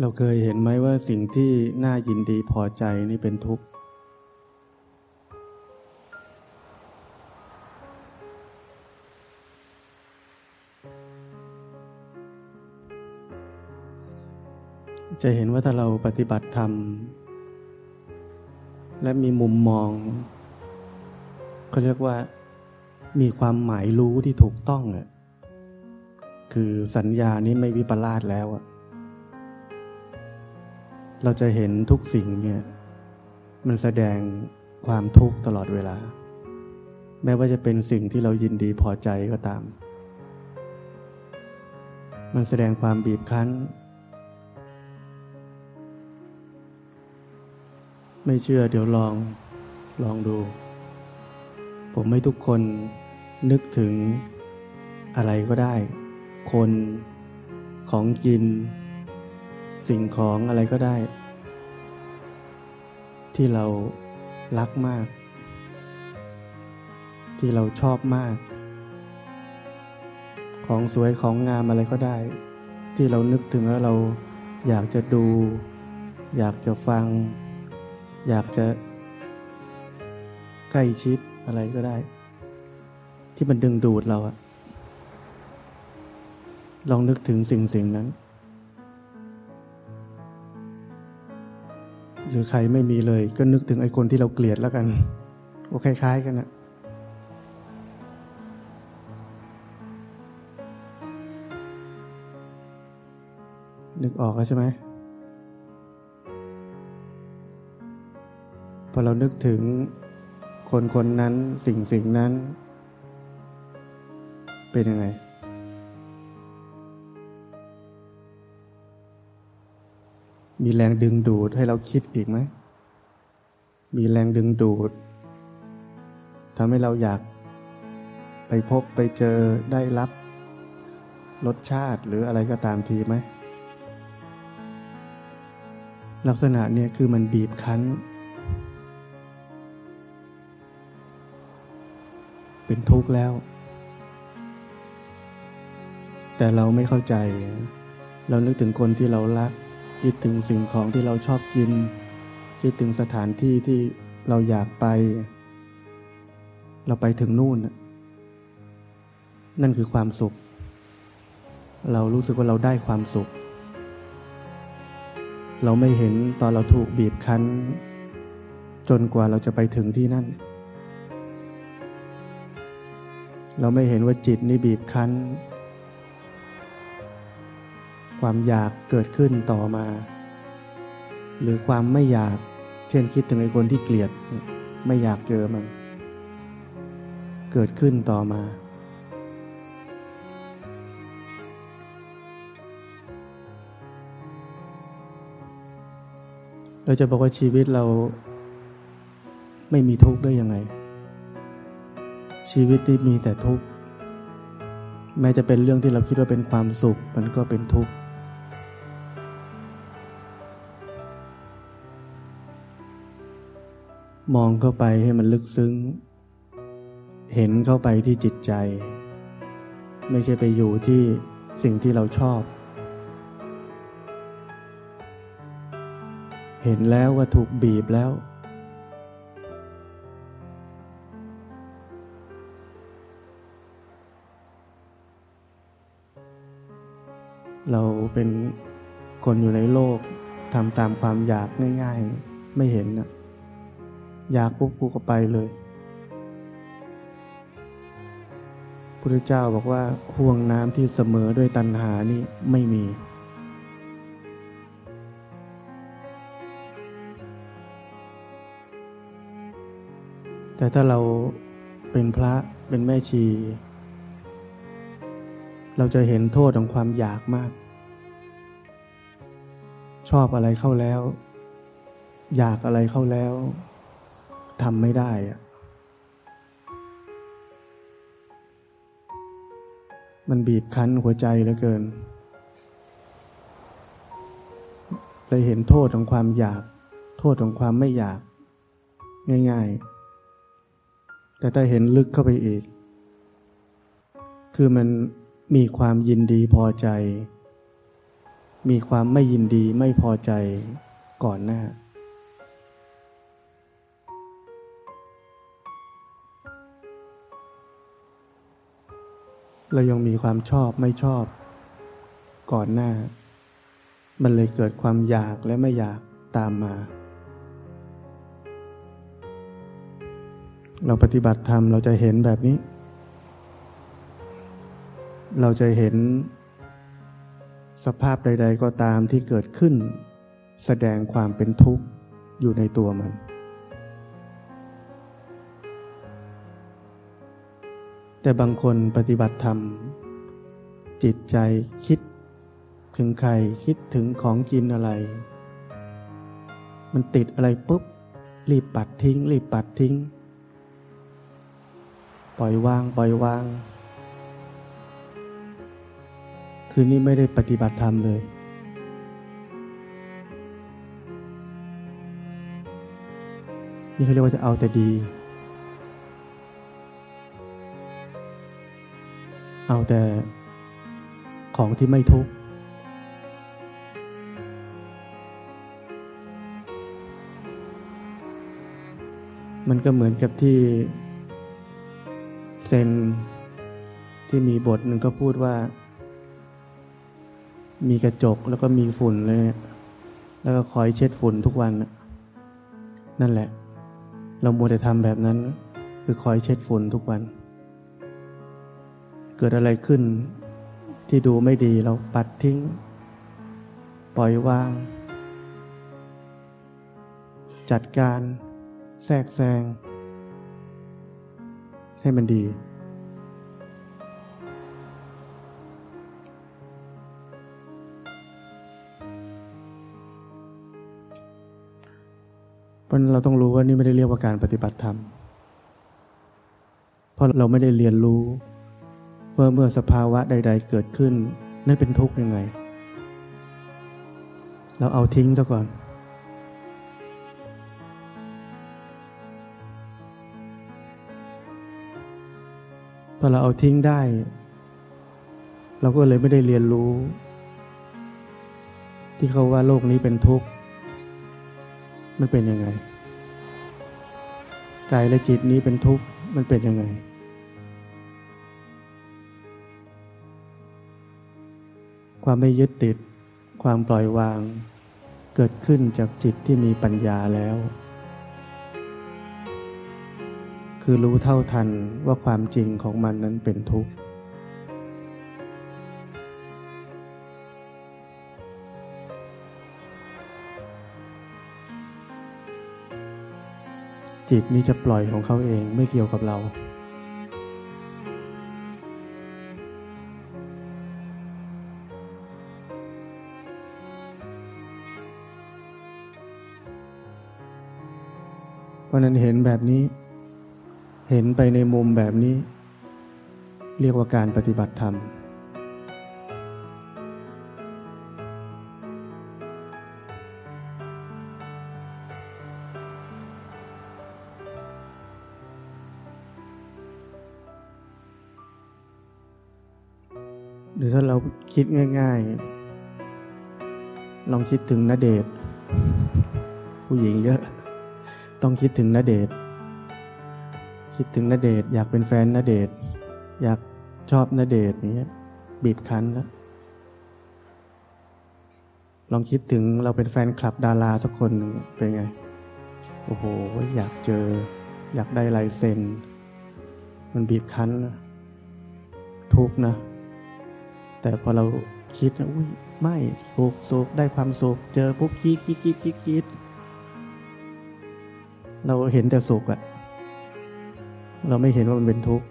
เราเคยเห็นไหมว่าสิ่งที่น่ายินดีพอใจนี่เป็นทุกข์ จะเห็นว่าถ้าเราปฏิบัติธรรม และมีมุมมองเขาเรียกว่ามีความหมายรู้ที่ถูกต้องอะคือสัญญานี้ไม่วิปลาสแล้วอะ เราจะเห็นทุกสิ่งเนี่ยมันแสดงความทุกข์ตลอดเวลา แม้ว่าจะเป็นสิ่งที่เรายินดีพอใจก็ตาม มันแสดงความบีบคั้น ไม่เชื่อเดี๋ยวลองลองดู ผมให้ทุกคนนึกถึงอะไรก็ได้ คนของกิน สิ่งของอะไรก็ได้ ที่เรารักมาก ที่เราชอบมาก ของสวยของงามอะไรก็ได้ ที่เรานึกถึงแล้วเราอยากจะดู อยากจะฟัง อยากจะใกล้ชิดอะไรก็ได้ ที่มันดึงดูดเราอะลองนึกถึงสิ่งสิ่งนั้น หรือใครไม่มีเลย ก็นึกถึงไอ้คนที่เราเกลียดแล้วกันก็คล้ายๆกันนะนึกออกแล้วใช่ไหมพอเรานึกถึงคนคนนั้นสิ่งสิ่งนั้น เป็นยังไง มีแรงดึงดูดให้เราคิดอีกไหม มีแรงดึงดูดทำให้เราอยากไปพบไปเจอได้รับ รสชาติหรืออะไรก็ตามทีไหม ลักษณะเนี่ยคือมันบีบคั้น เป็นทุกข์แล้ว แต่เราไม่เข้าใจ เรานึกถึงคนที่เรารัก คิดถึงสิ่งของที่เราชอบกิน คิดถึงสถานที่ที่เราอยากไป เราไปถึงนู่น นั่นคือความสุข เรารู้สึกว่าเราได้ความสุข เราไม่เห็นตอนเราถูกบีบคั้น จนกว่าเราจะไปถึงที่นั่น เราไม่เห็นว่าจิตนี่บีบคั้น ความอยากเกิดขึ้นต่อมา หรือความไม่อยาก เช่นคิดถึงไอ้คนที่เกลียด ไม่อยากเจอมัน เกิดขึ้นต่อมาเราจะบอกว่าชีวิตเราไม่มีทุกข์ได้ยังไง ชีวิตที่มีแต่ทุกข์แม้จะเป็นเรื่องที่เราคิดว่าเป็นความสุข มันก็เป็นทุกข์ มองเข้าไปให้มันลึกซึ้ง เห็นเข้าไปที่จิตใจ ไม่ใช่ไปอยู่ที่สิ่งที่เราชอบ เห็นแล้วว่าถูกบีบแล้ว เราเป็นคนอยู่ในโลกทำตามความอยากง่าย ๆ ไม่เห็นนะ อยากปุ๊บกูก็ไปเลยพุทธเจ้าบอกว่าห่วงน้ำที่เสมอด้วยตัณหานี่ไม่มี แต่ถ้าเราเป็นพระเป็นแม่ชี เราจะเห็นโทษของความอยากมาก ชอบอะไรเข้าแล้ว อยากอะไรเข้าแล้ว ทำไม่ได้อะมันบีบคั้นหัวใจเหลือเกินเลยเห็นโทษของความอยาก โทษของความไม่อยาก ง่ายๆ แต่ถ้าเห็นลึกเข้าไปอีก คือมันมีความยินดีพอใจ มีความไม่ยินดีไม่พอใจก่อนหน้า เรายังมีความชอบไม่ชอบ ก่อนหน้า มันเลยเกิดความอยากและไม่อยากตามมา เราปฏิบัติธรรมเราจะเห็นแบบนี้ เราจะเห็นสภาพใด ๆ ก็ตามที่เกิดขึ้น แสดงความเป็นทุกข์อยู่ในตัวมัน แต่บางคนปฏิบัติธรรม จิตใจคิดถึงใครคิดถึงของกินอะไร มันติดอะไรปุ๊บ รีบปัดทิ้ง รีบปัดทิ้ง ปล่อยวาง ปล่อยวาง คืนนี้ไม่ได้ปฏิบัติธรรมเลยนี่เขาเรียกว่าจะเอาแต่ดี เอาแต่ของที่ไม่ทุกข์มันก็เหมือนกับที่เซนที่มีบทหนึ่งก็พูดว่า มีกระจกแล้วก็มีฝุ่นเลย แล้วก็คอยเช็ดฝุ่นทุกวัน นั่นแหละ เรามัวแต่ทำแบบนั้น คือคอยเช็ดฝุ่นทุกวัน เกิดอะไรขึ้น ที่ดูไม่ดีเราปัดทิ้ง ปล่อยวาง จัดการแทรกแซง ให้มันดีราะเราต้องรู้ว่านี่ไม่ได้เรียกว่าการปฏิบัติธรรม เพราะเราไม่ได้เรียนรู้ ว่าเมื่อสภาวะใด ๆ เกิดขึ้น นั่นเป็นทุกข์ยังไง เราเอาทิ้งซะก่อน พอเราเอาทิ้งได้ เราก็เลยไม่ได้เรียนรู้ ที่เขาว่าโลกนี้เป็นทุกข์ มันเป็นยังไง กายและจิตนี้เป็นทุกข์ มันเป็นยังไง ความไม่ยึดติด ความปล่อยวาง เกิดขึ้นจากจิตที่มีปัญญาแล้ว คือรู้เท่าทันว่าความจริงของมันนั้นเป็นทุกข์จิตนี้จะปล่อยของเขาเองไม่เกี่ยวกับเรา ราะนั้นเห็นแบบนี้ เห็นไปในมุมแบบนี้ เรียกว่าการปฏิบัติธรรม หรือถ้าเราคิดง่าย ๆ ลองคิดถึงนเดชผู้หญิงเยอะ ต้องคิดถึงนเดชคิดถึงนเดชอยากเป็นแฟนนเดชอยากชอบนเดชอย่างเงี้ยบีบคั้นแล้วลองคิดถึงเราเป็นแฟนคลับดาราสักคนเป็นไง โอ้โห อยากเจอ อยากได้ลายเซ็น มันบีบคั้นทุกนะ แต่พอเราคิดนะอุ้ยไม่สุขสุขได้ความสุขเจอปุ๊บคิดคิดคิดคิดคิด เราเห็นแต่สุขอะเราไม่เห็นว่ามันเป็นทุกข์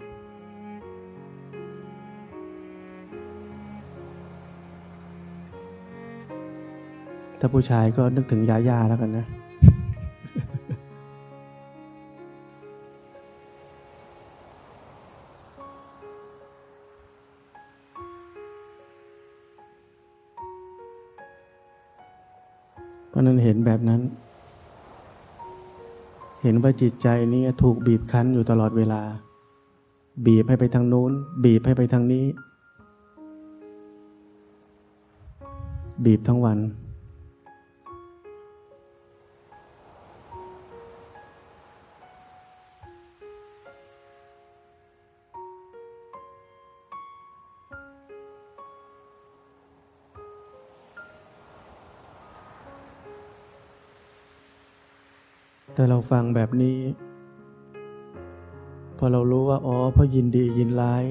ถ้าผู้ชายก็นึกถึงยาย่าแล้วกันนะ เห็นว่าจิตใจนี้ถูกบีบคั้นอยู่ตลอดเวลา บีบให้ไปทางโน้น บีบให้ไปทางนี้ บีบทั้งวัน แต่เราฟังแบบนี้ พอเรารู้ว่าอ๋อเพราะยินดียินร้าย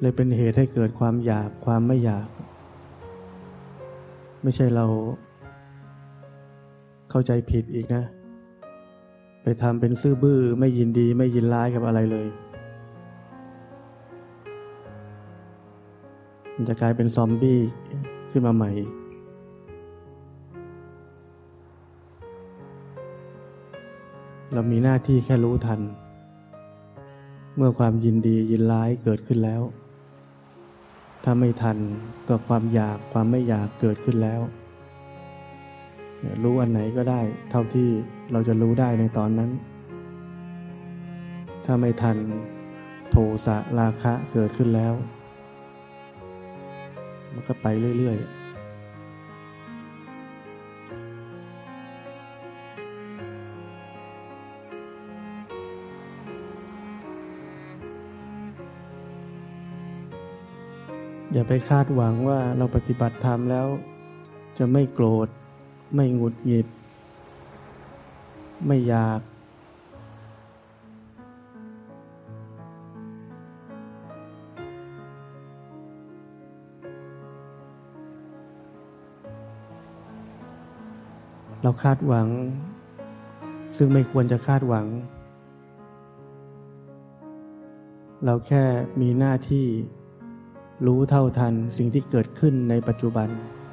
เลยเป็นเหตุให้เกิดความอยากความไม่อยาก ไม่ใช่เรา เข้าใจผิดอีกนะ ไปทำเป็นซื่อบื้อไม่ยินดีไม่ยินร้ายกับอะไรเลย มันจะกลายเป็นซอมบี้ขึ้นมาใหม่อีก เรามีหน้าที่แค่รู้ทัน เมื่อความยินดียินร้ายเกิดขึ้นแล้ว ถ้าไม่ทันก็ความอยากความไม่อยากเกิดขึ้นแล้ว รู้อันไหนก็ได้ เท่าที่เราจะรู้ได้ในตอนนั้น ถ้าไม่ทันโทสะราคะเกิดขึ้นแล้ว มันก็ไปเรื่อย ๆ อย่าไปคาดหวังว่าเราปฏิบัติธรรมแล้ว จะไม่โกรธ ไม่หงุดหงิด ไม่อยาก เราคาดหวัง ซึ่งไม่ควรจะคาดหวัง เราแค่มีหน้าที่ รู้เท่าทันสิ่งที่เกิดขึ้นในปัจจุบัน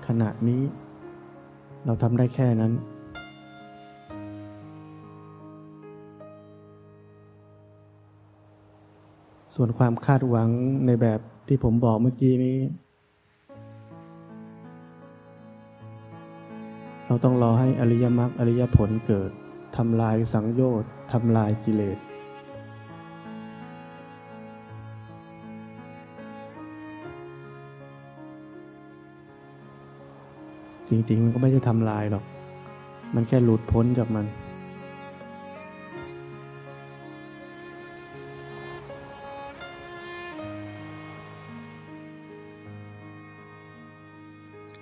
ขณะนี้ เราทำได้แค่นั้น ส่วนความคาดหวังในแบบที่ผมบอกเมื่อกี้นี้ เราต้องรอให้อริยมรรคอริยผลเกิดทำลายสังโยชน์ทำลายกิเลส จริงๆ มันก็ไม่ได้ทำลายหรอก มันแค่หลุดพ้นจากมัน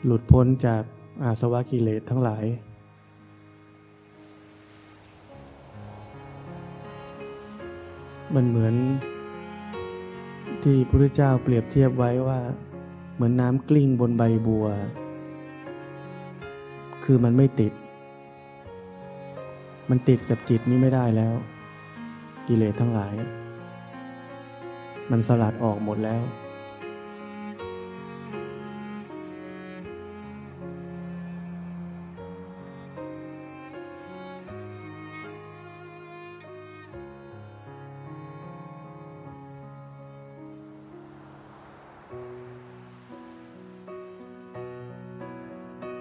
หลุดพ้นจากอาสวะกิเลสทั้งหลายมันเหมือน ที่พระพุทธเจ้าเปรียบเทียบไว้ว่า เหมือนน้ำกลิ้งบนใบบัว คือมันไม่ติด มันติดกับจิตนี้ไม่ได้แล้ว กิเลสทั้งหลาย มันสลัดออกหมดแล้ว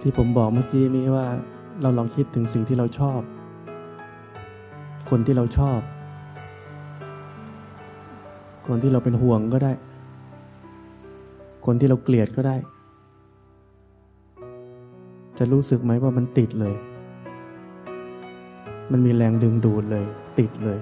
ที่ผมบอกเมื่อกี้นี้ว่าเราลองคิดถึงสิ่งที่เราชอบ คนที่เราชอบ คนที่เราเป็นห่วงก็ได้ คนที่เราเกลียดก็ได้ จะรู้สึกไหมว่ามันติดเลย มันมีแรงดึงดูดเลย ติดเลย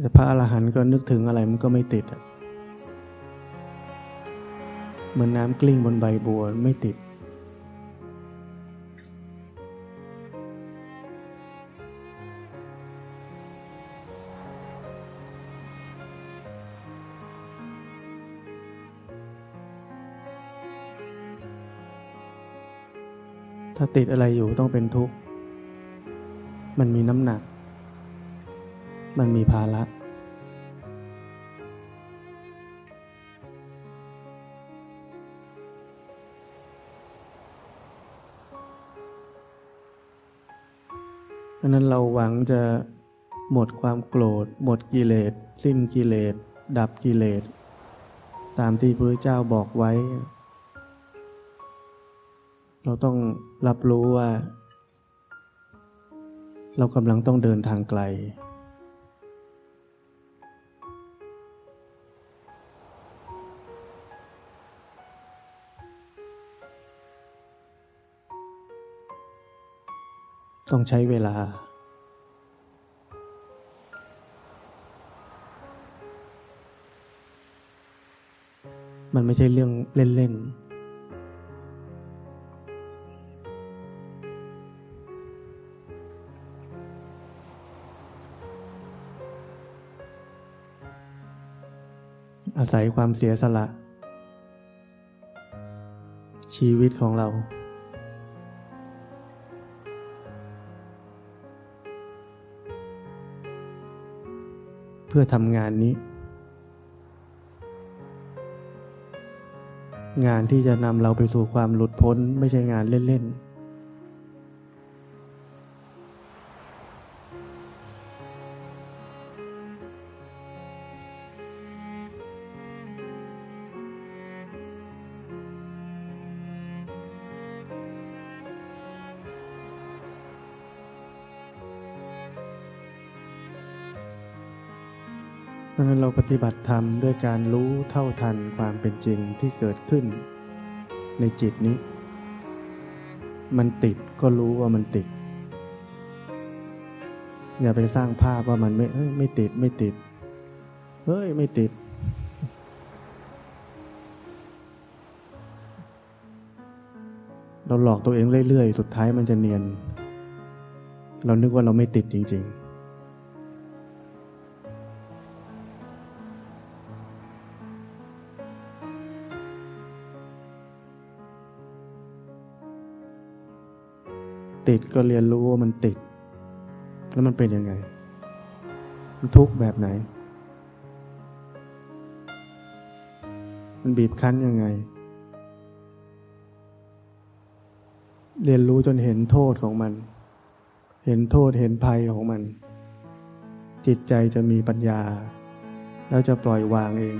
แต่พระอรหันต์ก็นึกถึงอะไรมันก็ไม่ติดอะเหมือนน้ำกลิ้งบนใบบัวไม่ติด ถ้าติดอะไรอยู่ต้องเป็นทุกข์ มันมีน้ำหนัก มันมีภาระดังนั้นเราหวังจะหมดความโกรธ หมดกิเลส สิ้นกิเลส ดับกิเลส ตามที่พระเจ้าบอกไว้ เราต้องรับรู้ว่า เรากำลังต้องเดินทางไกล ต้องใช้เวลา มันไม่ใช่เรื่องเล่น ๆอาศัยความเสียสละ ชีวิตของเรา พื่อทำงานนี้ งานที่จะนำเราไปสู่ความหลุดพ้นไม่ใช่งานเล่น ๆ เพราะนั้นเราปฏิบัติธรรมด้วยการรู้เท่าทันความเป็นจริงที่เกิดขึ้น ในจิตนี้ มันติดก็รู้ว่ามันติด อย่าไปสร้างภาพว่ามันไม่ไม่ติดไม่ติด เฮ้ย ไม่ติด เราหลอกตัวเองเรื่อยๆ สุดท้ายมันจะเนียน เรานึกว่าเราไม่ติดจริง ๆ ติดก็เรียนรู้ว่ามันติด แล้วมันเป็นยังไง มันทุกข์แบบไหน มันบีบคั้นยังไง เรียนรู้จนเห็นโทษของมัน เห็นโทษเห็นภัยของมัน จิตใจจะมีปัญญา แล้วจะปล่อยวางเอง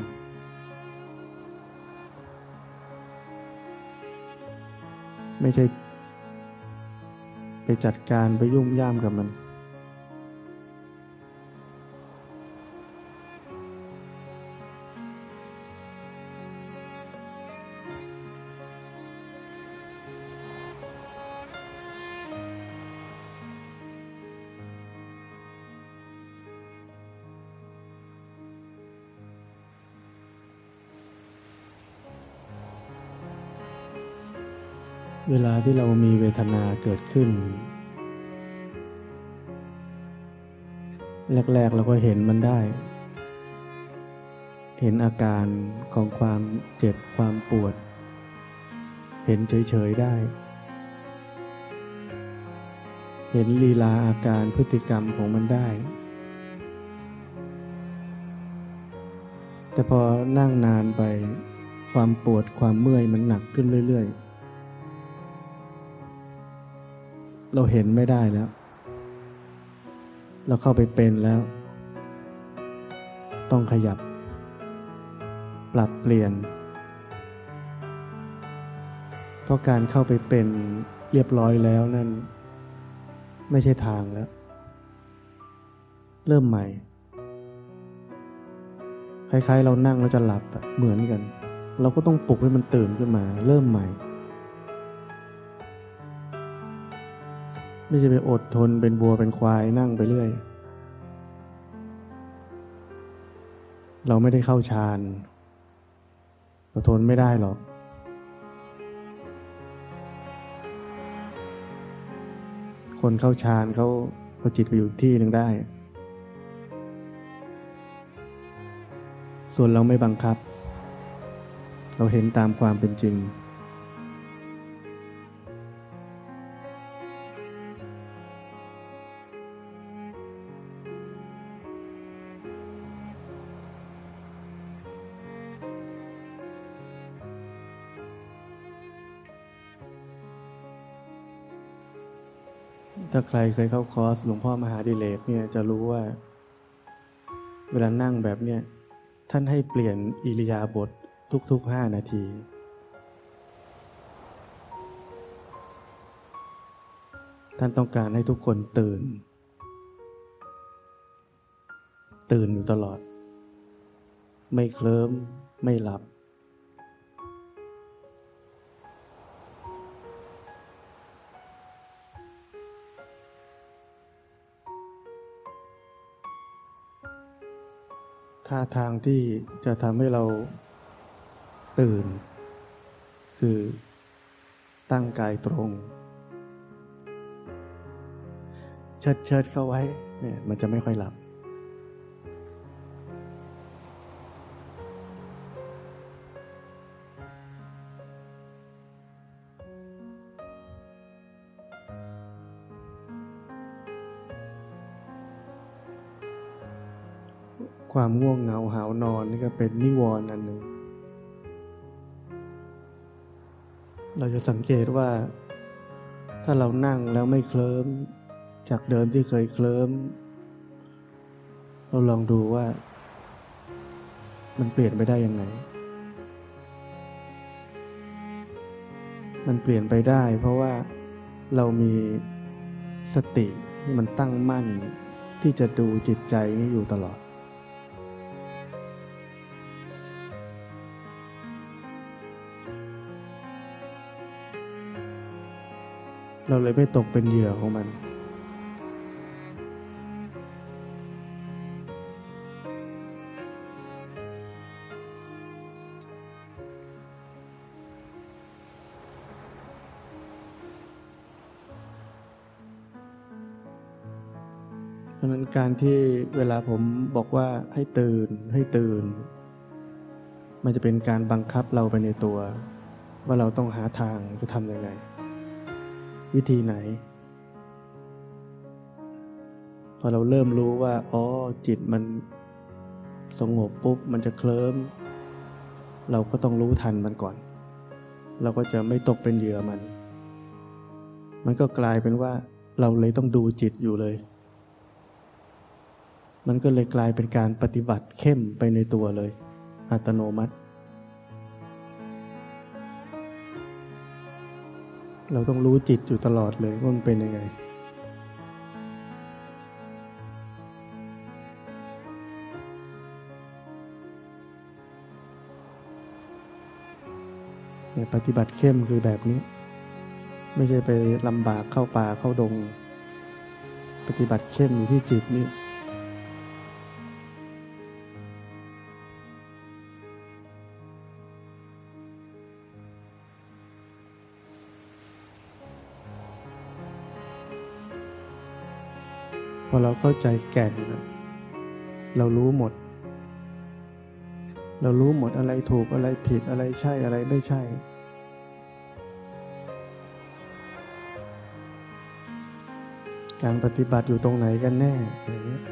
ไม่ใช่ ไปจัดการไปยุ่งย่ามกับมัน เวลาที่เรามีเวทนาเกิดขึ้น แรก ๆ เราก็เห็นมันได้ เห็นอาการของความเจ็บความปวด เห็นเฉย ๆ ได้ เห็นลีลาอาการพฤติกรรมของมันได้ แต่พอนั่งนานไปความปวดความเมื่อยมันหนักขึ้นเรื่อย ๆ เราเห็นไม่ได้แล้ว เราเข้าไปเป็นแล้ว ต้องขยับ ปรับเปลี่ยน เพราะการเข้าไปเป็นเรียบร้อยแล้วนั่น ไม่ใช่ทางแล้ว เริ่มใหม่คล้ายๆเรานั่งแล้วจะหลับเหมือนกัน เราก็ต้องปลุกให้มันตื่นขึ้นมา เริ่มใหม่ ไม่ใช่ไปอดทนเป็นวัวเป็นควายนั่งไปเรื่อย เราไม่ได้เข้าฌานเราทนไม่ได้หรอก คนเข้าฌานเขาเขาจิตไปอยู่ที่หนึ่งได้ ส่วนเราไม่บังคับ เราเห็นตามความเป็นจริง ใครเคยเข้าคอร์สหลวงพ่อมหาดิเลกเนี่ยจะรู้ว่า เวลานั่งแบบเนี่ยท่านให้เปลี่ยนอิริยาบถททุกๆห้านาที ท่านต้องการให้ทุกคนตื่น ตื่นอยู่ตลอด ไม่เคลิ้มไม่หลับ ท่าทางที่จะทำให้เราตื่น คือตั้งกายตรง เชิดเชิดเข้าไว้เนี่ยมันจะไม่ค่อยหลับ ความง่วงเหงาหานอนนี่ก็เป็นนิวรณ์อันหนึ่ง เราจะสังเกตว่า ถ้าเรานั่งแล้วไม่เคลิ้ม จากเดิมที่เคยเคลิ้ม เราลองดูว่า มันเปลี่ยนไปได้ยังไง มันเปลี่ยนไปได้ เพราะว่าเรามีสติที่มันตั้งมั่นที่จะดูจิตใจนี้อยู่ตลอด เราเลยไม่ตกเป็นเหยื่อของมัน เพราะนั้นการที่เวลาผมบอกว่าให้ตื่นให้ตื่น มันจะเป็นการบังคับเราไปในตัว ว่าเราต้องหาทางจะทำยังไง วิธีไหน พอเราเริ่มรู้ว่า อ๋อ จิตมันสงบปุ๊บ มันจะเคลิ้ม เราก็ต้องรู้ทันมันก่อน เราก็จะไม่ตกเป็นเหยื่อมัน มันก็กลายเป็นว่า เราเลยต้องดูจิตอยู่เลย มันก็เลยกลายเป็นการปฏิบัติเข้มไปในตัวเลย อัตโนมัติ เราต้องรู้จิตอยู่ตลอดเลยว่ามันเป็นยังไงเนี่ยปฏิบัติเข้มคือแบบนี้ ไม่ใช่ไปลำบากเข้าป่าเข้าดง ปฏิบัติเข้มอยู่ที่จิตนี่ เข้าใจแก่นนะเรารู้หมด เรารู้หมดอะไรถูกอะไรผิดอะไรใช่อะไรไม่ใช่ การปฏิบัติอยู่ตรงไหนกันแน่อะไรเงี้ย